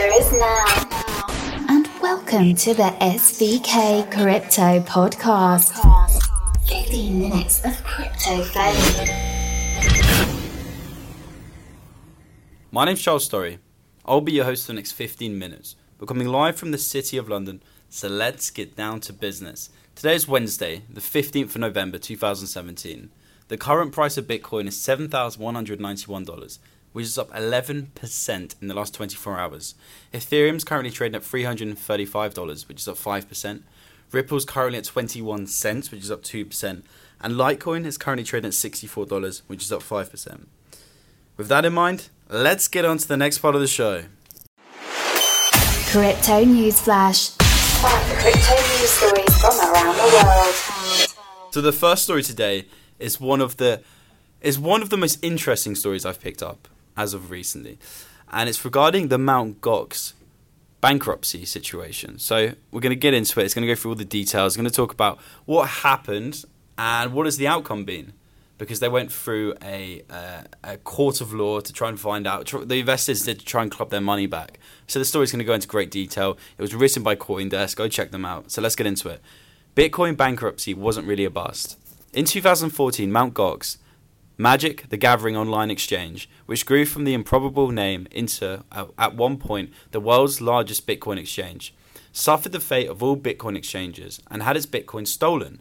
future is now. And welcome to the SVK Crypto Podcast. 15 minutes of crypto fame. My name's Charles Storry. I'll be your host for the next 15 minutes. We're coming live from the City of London, so let's get down to business. Today is Wednesday, the 15th of November 2017. The current price of Bitcoin is $7,191 which is up 11% in the last 24 hours. Ethereum is currently trading at $335, which is up 5%. Ripple's currently at 21 cents, which is up 2%. And Litecoin is currently trading at $64, which is up 5%. With that in mind, let's get on to the next part of the show. Crypto News Flash. Five crypto news stories from around the world. So the first story today is one of the is one of the most interesting stories I've picked up as of recently, and it's regarding the Mount Gox bankruptcy situation. So we're going to get into it. It's going to go through all the details. We're going to talk about what happened and what has the outcome been, because they went through a uh, a court of law to try and find out. The investors did try and club their money back. So the story is going to go into great detail. It was written by CoinDesk. Go check them out. So let's get into it. Bitcoin bankruptcy wasn't really a bust. In 2014, Mount Gox Magic, the Gathering online exchange, which grew from the improbable name into, uh, at one point, the world's largest Bitcoin exchange, suffered the fate of all Bitcoin exchanges and had its Bitcoin stolen.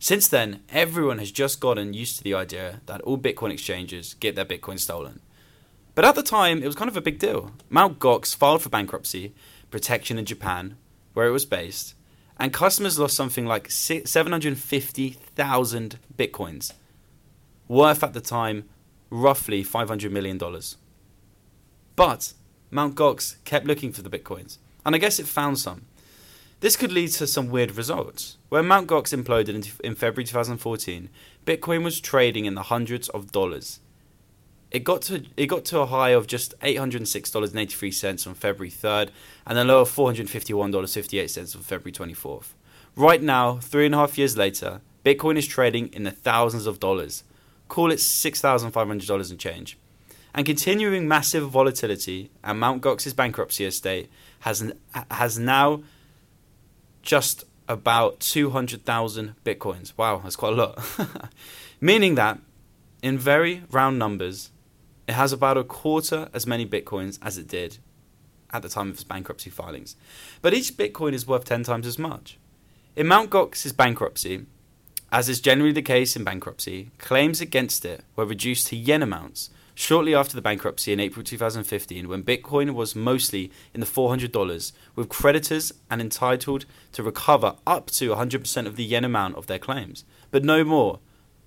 Since then, everyone has just gotten used to the idea that all Bitcoin exchanges get their Bitcoin stolen. But at the time, it was kind of a big deal. Mt. Gox filed for bankruptcy, protection in Japan, where it was based, and customers lost something like 750,000 Bitcoins worth at the time roughly $500 million. But Mt. Gox kept looking for the bitcoins, and I guess it found some. This could lead to some weird results. When Mt. Gox imploded in, February 2014, Bitcoin was trading in the hundreds of dollars. It got to it got to a high of just $806.83 on February 3rd, and a low of $451.58 on February 24th. Right now, three and a half years later, Bitcoin is trading in the thousands of dollars call it $6,500 and change. And continuing massive volatility and Mt. Gox's bankruptcy estate has, has now just about 200,000 bitcoins. Wow, that's quite a lot. Meaning that, in very round numbers, it has about a quarter as many bitcoins as it did at the time of its bankruptcy filings. But each bitcoin is worth 10 times as much. In Mt. Gox's bankruptcy, as is generally the case in bankruptcy, claims against it were reduced to yen amounts shortly after the bankruptcy in April 2015 when Bitcoin was mostly in the $400, with creditors and entitled to recover up to 100% of the yen amount of their claims, but no more.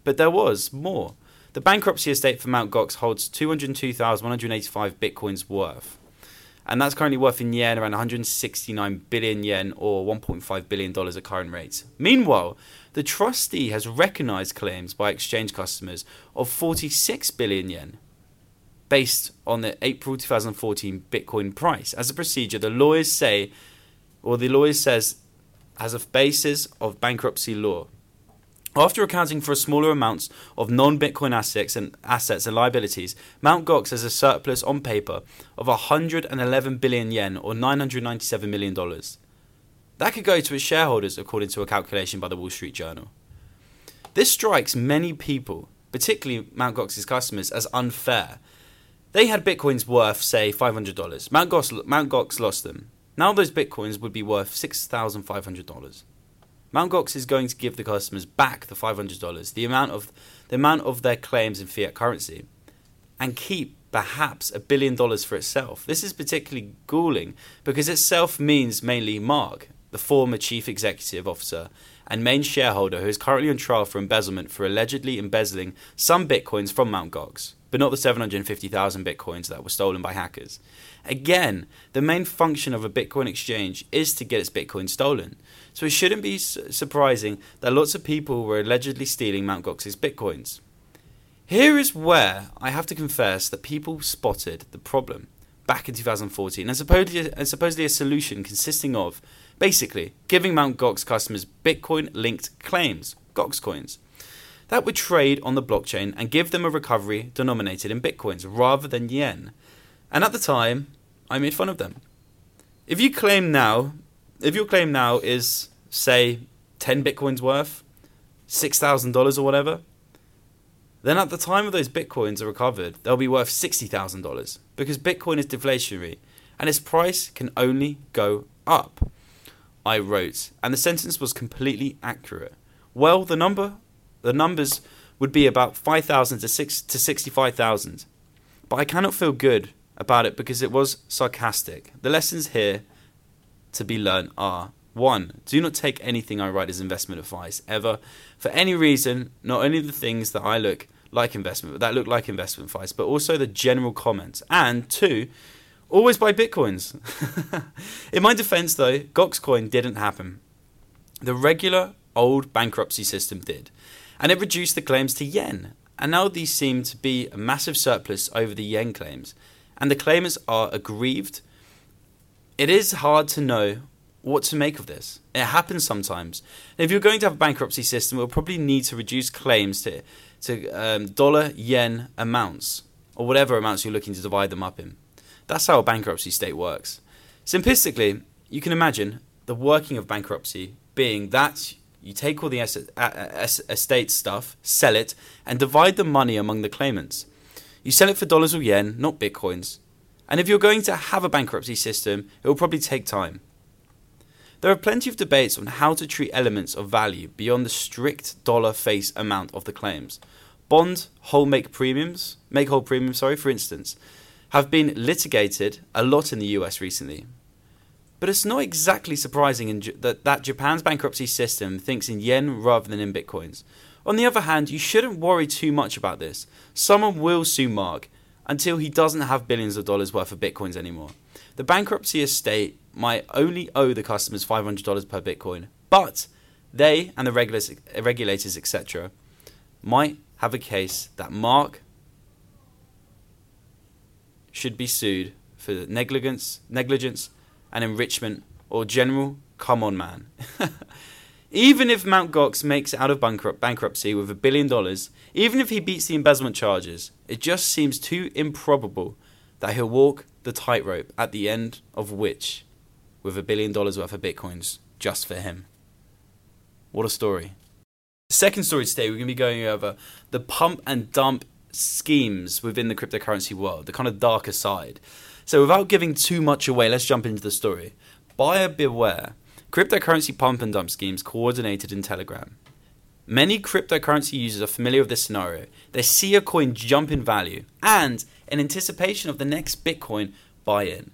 But there was more. The bankruptcy estate for Mt. Gox holds 202,185 Bitcoins worth and that's currently worth in yen around 169 billion yen or 1.5 billion dollars at current rates. Meanwhile, the trustee has recognized claims by exchange customers of 46 billion yen based on the April 2014 Bitcoin price. As a procedure, the lawyers say or the lawyer says has a basis of bankruptcy law. After accounting for smaller amounts of non-Bitcoin assets and assets and liabilities, Mt. Gox has a surplus on paper of 111 billion yen or 997 million dollars. That could go to its shareholders according to a calculation by the Wall Street Journal. This strikes many people, particularly Mt. Gox's customers, as unfair. They had bitcoins worth, say, $500. Mt. Gox, Mt. Gox lost them. Now those bitcoins would be worth $6,500. Mt. Gox is going to give the customers back the $500, the amount of the amount of their claims in fiat currency, and keep perhaps a billion dollars for itself. This is particularly galling because itself means mainly Mark, the former chief executive officer and main shareholder who is currently on trial for embezzlement for allegedly embezzling some bitcoins from Mt. Gox, but not the 750,000 bitcoins that were stolen by hackers. Again, the main function of a Bitcoin exchange is to get its Bitcoin stolen. So it shouldn't be surprising that lots of people were allegedly stealing Mt. Gox's Bitcoins. Here is where I have to confess that people spotted the problem back in 2014 and supposedly, and supposedly a solution consisting of basically giving Mt. Gox customers Bitcoin linked claims, Gox coins, that would trade on the blockchain and give them a recovery denominated in Bitcoins rather than yen. And at the time, I made fun of them. If you claim now, if your claim now is say 10 bitcoins worth, $6,000 or whatever, then at the time of those bitcoins are recovered, they'll be worth $60,000 because Bitcoin is deflationary and its price can only go up. I wrote, and the sentence was completely accurate. Well, the number, the numbers would be about 5,000 to 6 to 65,000. But I cannot feel good about it because it was sarcastic. The lessons here to be learned are 1. Do not take anything I write as investment advice ever for any reason, not only the things that I look like investment, that look like investment advice, but also the general comments. And 2. Always buy bitcoins. In my defense though, Goxcoin didn't happen. The regular old bankruptcy system did, and it reduced the claims to yen. And now these seem to be a massive surplus over the yen claims, and the claimants are aggrieved. It is hard to know what to make of this. It happens sometimes. if you're going to have a bankruptcy system, it will probably need to reduce claims to to um, dollar yen amounts or whatever amounts you're looking to divide them up in. That's how a bankruptcy state works. Simplistically, you can imagine the working of bankruptcy being that you take all the estate stuff, sell it, and divide the money among the claimants. You sell it for dollars or yen, not bitcoins. And if you're going to have a bankruptcy system, it will probably take time. There are plenty of debates on how to treat elements of value beyond the strict dollar face amount of the claims. Bond whole make premiums, make whole premiums, sorry, for instance, have been litigated a lot in the US recently. But it's not exactly surprising J- that, that Japan's bankruptcy system thinks in yen rather than in bitcoins. On the other hand, you shouldn't worry too much about this. Someone will sue Mark until he doesn't have billions of dollars worth of bitcoins anymore. The bankruptcy estate might only owe the customers $500 per Bitcoin, but they and the regulators, regulators etc., might have a case that Mark should be sued for negligence, negligence and enrichment or general come on man. even if Mount Gox makes out of bankrupt, bankruptcy with a billion dollars, even if he beats the embezzlement charges, it just seems too improbable that he'll walk the tightrope at the end of which with a billion dollars worth of bitcoins just for him. What a story. Second story today, we're going to be going over the pump and dump schemes within the cryptocurrency world, the kind of darker side. So, without giving too much away, let's jump into the story. Buyer beware. Cryptocurrency pump and dump schemes coordinated in Telegram. Many cryptocurrency users are familiar with this scenario. They see a coin jump in value and, in anticipation of the next Bitcoin, buy in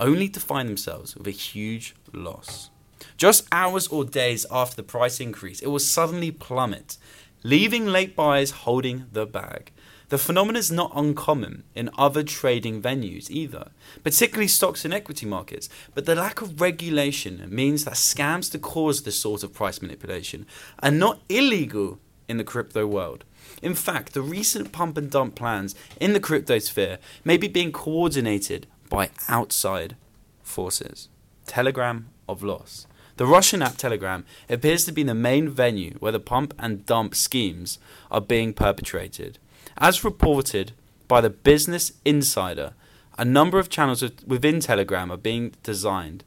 only to find themselves with a huge loss. Just hours or days after the price increase, it will suddenly plummet, leaving late buyers holding the bag. The phenomenon is not uncommon in other trading venues either, particularly stocks and equity markets, but the lack of regulation means that scams to cause this sort of price manipulation are not illegal in the crypto world. In fact, the recent pump and dump plans in the crypto sphere may be being coordinated by outside forces. Telegram of loss. The Russian app Telegram appears to be the main venue where the pump and dump schemes are being perpetrated. As reported by the Business Insider, a number of channels within Telegram are being designed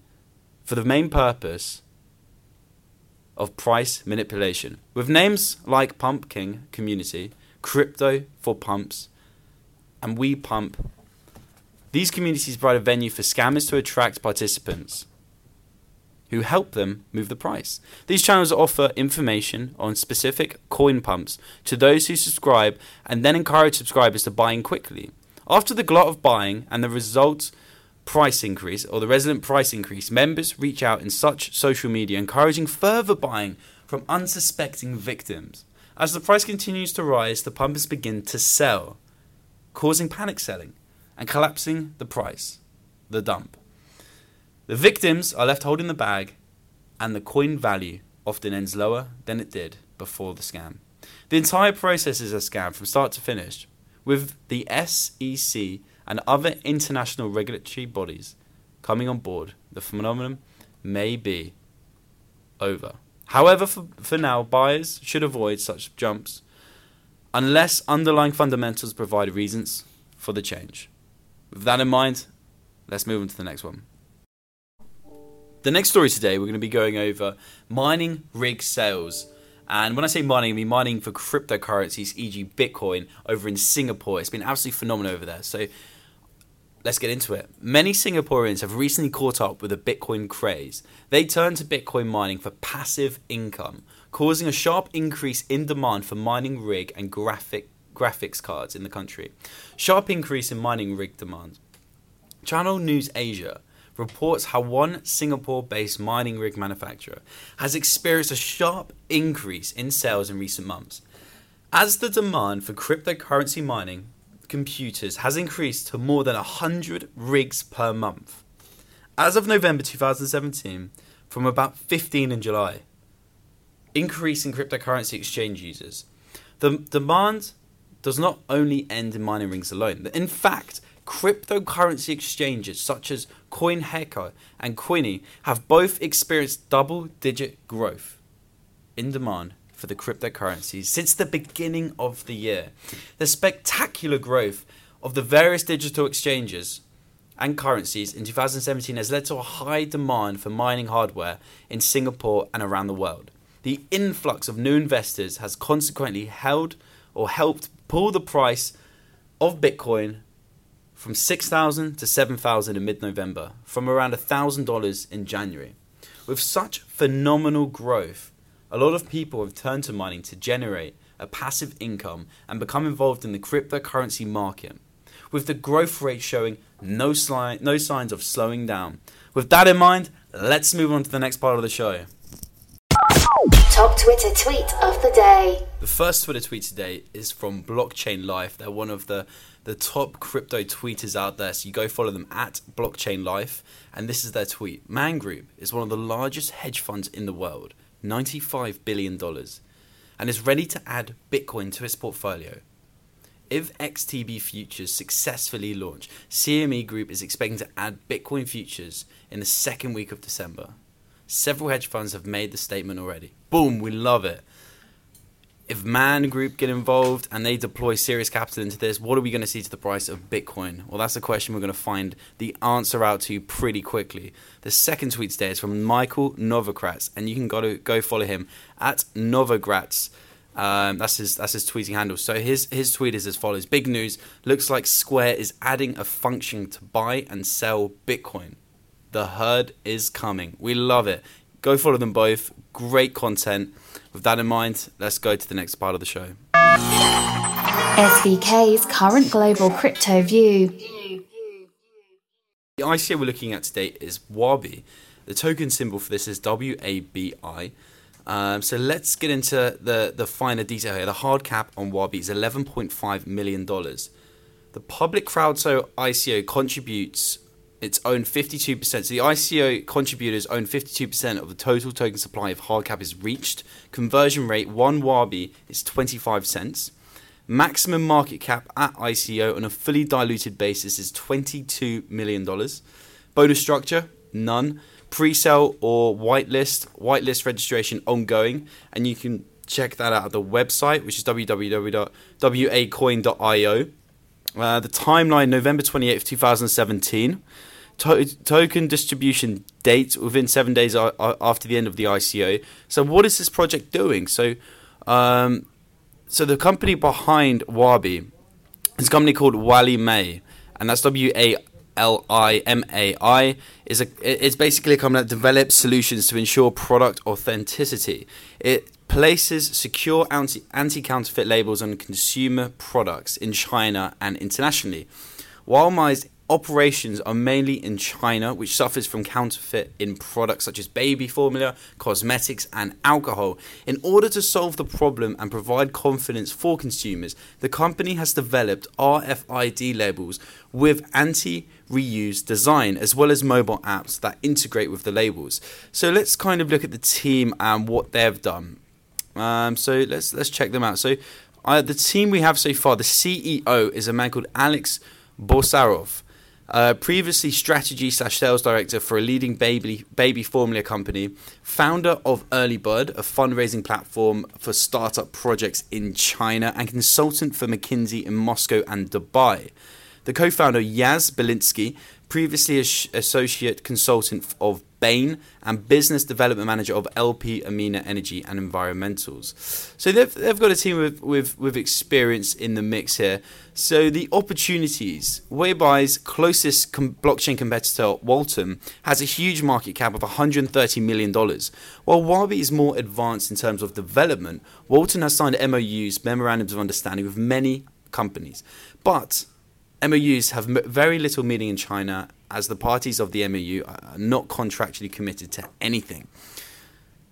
for the main purpose of price manipulation, with names like Pump King Community, Crypto for Pumps, and We Pump these communities provide a venue for scammers to attract participants who help them move the price. These channels offer information on specific coin pumps to those who subscribe and then encourage subscribers to buy in quickly. After the glut of buying and the result price increase or the resident price increase, members reach out in such social media encouraging further buying from unsuspecting victims. As the price continues to rise, the pumpers begin to sell, causing panic selling and collapsing the price, the dump. The victims are left holding the bag, and the coin value often ends lower than it did before the scam. The entire process is a scam from start to finish, with the SEC and other international regulatory bodies coming on board. The phenomenon may be over. However, for, for now, buyers should avoid such jumps unless underlying fundamentals provide reasons for the change. With that in mind, let's move on to the next one. The next story today, we're going to be going over mining rig sales. And when I say mining, I mean mining for cryptocurrencies, e.g., Bitcoin, over in Singapore. It's been absolutely phenomenal over there. So let's get into it. Many Singaporeans have recently caught up with the Bitcoin craze. They turn to Bitcoin mining for passive income, causing a sharp increase in demand for mining rig and graphic graphics cards in the country. Sharp increase in mining rig demand. Channel News Asia reports how one Singapore based mining rig manufacturer has experienced a sharp increase in sales in recent months. As the demand for cryptocurrency mining computers has increased to more than 100 rigs per month. As of November 2017, from about 15 in July, increase in cryptocurrency exchange users. The demand does not only end in mining rings alone. In fact, cryptocurrency exchanges such as Coinhako and Coiny have both experienced double digit growth in demand for the cryptocurrencies since the beginning of the year. The spectacular growth of the various digital exchanges and currencies in 2017 has led to a high demand for mining hardware in Singapore and around the world. The influx of new investors has consequently held or helped pull the price of Bitcoin from 6,000 to 7,000 in mid November, from around $1,000 in January. With such phenomenal growth, a lot of people have turned to mining to generate a passive income and become involved in the cryptocurrency market, with the growth rate showing no, sli- no signs of slowing down. With that in mind, let's move on to the next part of the show. Top Twitter tweet of the day. The first Twitter tweet today is from Blockchain Life. They're one of the, the top crypto tweeters out there, so you go follow them at Blockchain Life. And this is their tweet Man Group is one of the largest hedge funds in the world, $95 billion, and is ready to add Bitcoin to its portfolio. If XTB futures successfully launch, CME Group is expecting to add Bitcoin futures in the second week of December. Several hedge funds have made the statement already. Boom, we love it. If Man Group get involved and they deploy serious capital into this, what are we going to see to the price of Bitcoin? Well, that's a question we're going to find the answer out to pretty quickly. The second tweet today is from Michael Novogratz, and you can go to go follow him at Novogratz. Um, that's his that's his tweeting handle. So his his tweet is as follows: Big news. Looks like Square is adding a function to buy and sell Bitcoin. The herd is coming. We love it. Go follow them both. Great content. With that in mind, let's go to the next part of the show. SVK's current global crypto view. The ICO we're looking at today is Wabi. The token symbol for this is WABI. Um, so let's get into the, the finer detail here. The hard cap on Wabi is $11.5 million. The public crowd so ICO contributes its own 52%. So the ICO contributors own 52% of the total token supply if hard cap is reached. Conversion rate 1 Wabi is 25 cents. Maximum market cap at ICO on a fully diluted basis is $22 million. Bonus structure, none. Pre sale or whitelist, whitelist registration ongoing, and you can check that out at the website, which is www.wacoin.io. Uh, the timeline, November 28th, 2017. To- token distribution date within seven days a- after the end of the ICO. So, what is this project doing? So, um, so the company behind Wabi is a company called Walimai, and that's W A L I M A I. is a it's basically a company that develops solutions to ensure product authenticity. It places secure anti counterfeit labels on consumer products in China and internationally. Walimai's operations are mainly in China, which suffers from counterfeit in products such as baby formula, cosmetics, and alcohol. In order to solve the problem and provide confidence for consumers, the company has developed RFID labels with anti reuse design as well as mobile apps that integrate with the labels. So let's kind of look at the team and what they've done. Um, so let's let's check them out. So uh, the team we have so far, the CEO is a man called Alex Busarov. Uh, previously strategy slash sales director for a leading baby baby formula company, founder of Early Bird, a fundraising platform for startup projects in China, and consultant for McKinsey in Moscow and Dubai. The co-founder Yaz Belinsky, previously associate consultant of Bain and Business Development Manager of LP Amina Energy and Environmentals. So they've, they've got a team with, with, with experience in the mix here. So the opportunities, Wabi's closest com- blockchain competitor, Walton, has a huge market cap of $130 million. While Wabi is more advanced in terms of development, Walton has signed MOUs, memorandums of understanding, with many companies. But MOUs have very little meaning in China as the parties of the MOU are not contractually committed to anything.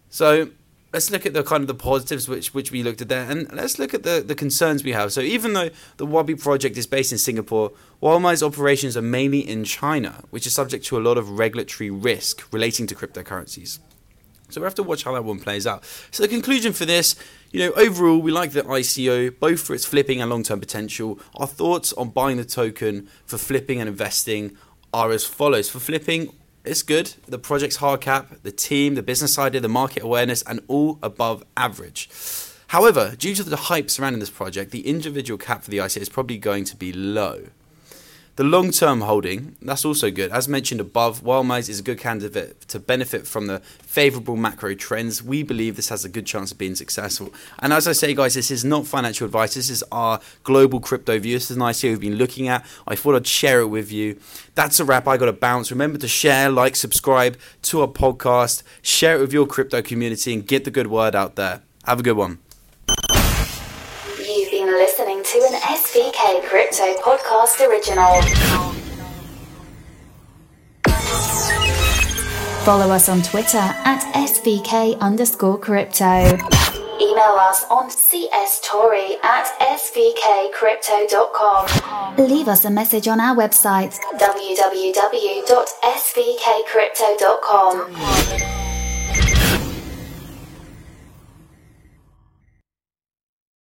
So let's look at the kind of the positives which which we looked at there, and let's look at the, the concerns we have. So even though the Wabi project is based in Singapore, Walimai's operations are mainly in China, which is subject to a lot of regulatory risk relating to cryptocurrencies. So we have to watch how that one plays out. So the conclusion for this, you know, overall we like the ICO both for its flipping and long-term potential. Our thoughts on buying the token for flipping and investing are as follows. For flipping, it's good. The project's hard cap, the team, the business idea, the market awareness, and all above average. However, due to the hype surrounding this project, the individual cap for the ICO is probably going to be low. The long term holding, that's also good. As mentioned above, Walimai's is a good candidate to benefit from the favourable macro trends. We believe this has a good chance of being successful. And as I say, guys, this is not financial advice. This is our global crypto view. This is an ICO we've been looking at. I thought I'd share it with you. That's a wrap. I got to bounce. Remember to share, like, subscribe to our podcast, share it with your crypto community, and get the good word out there. Have a good one been listening to an SVK Crypto Podcast original. Follow us on Twitter at SVK underscore crypto. Email us on cstorry at svkcrypto.com. Leave us a message on our website www.svkcrypto.com.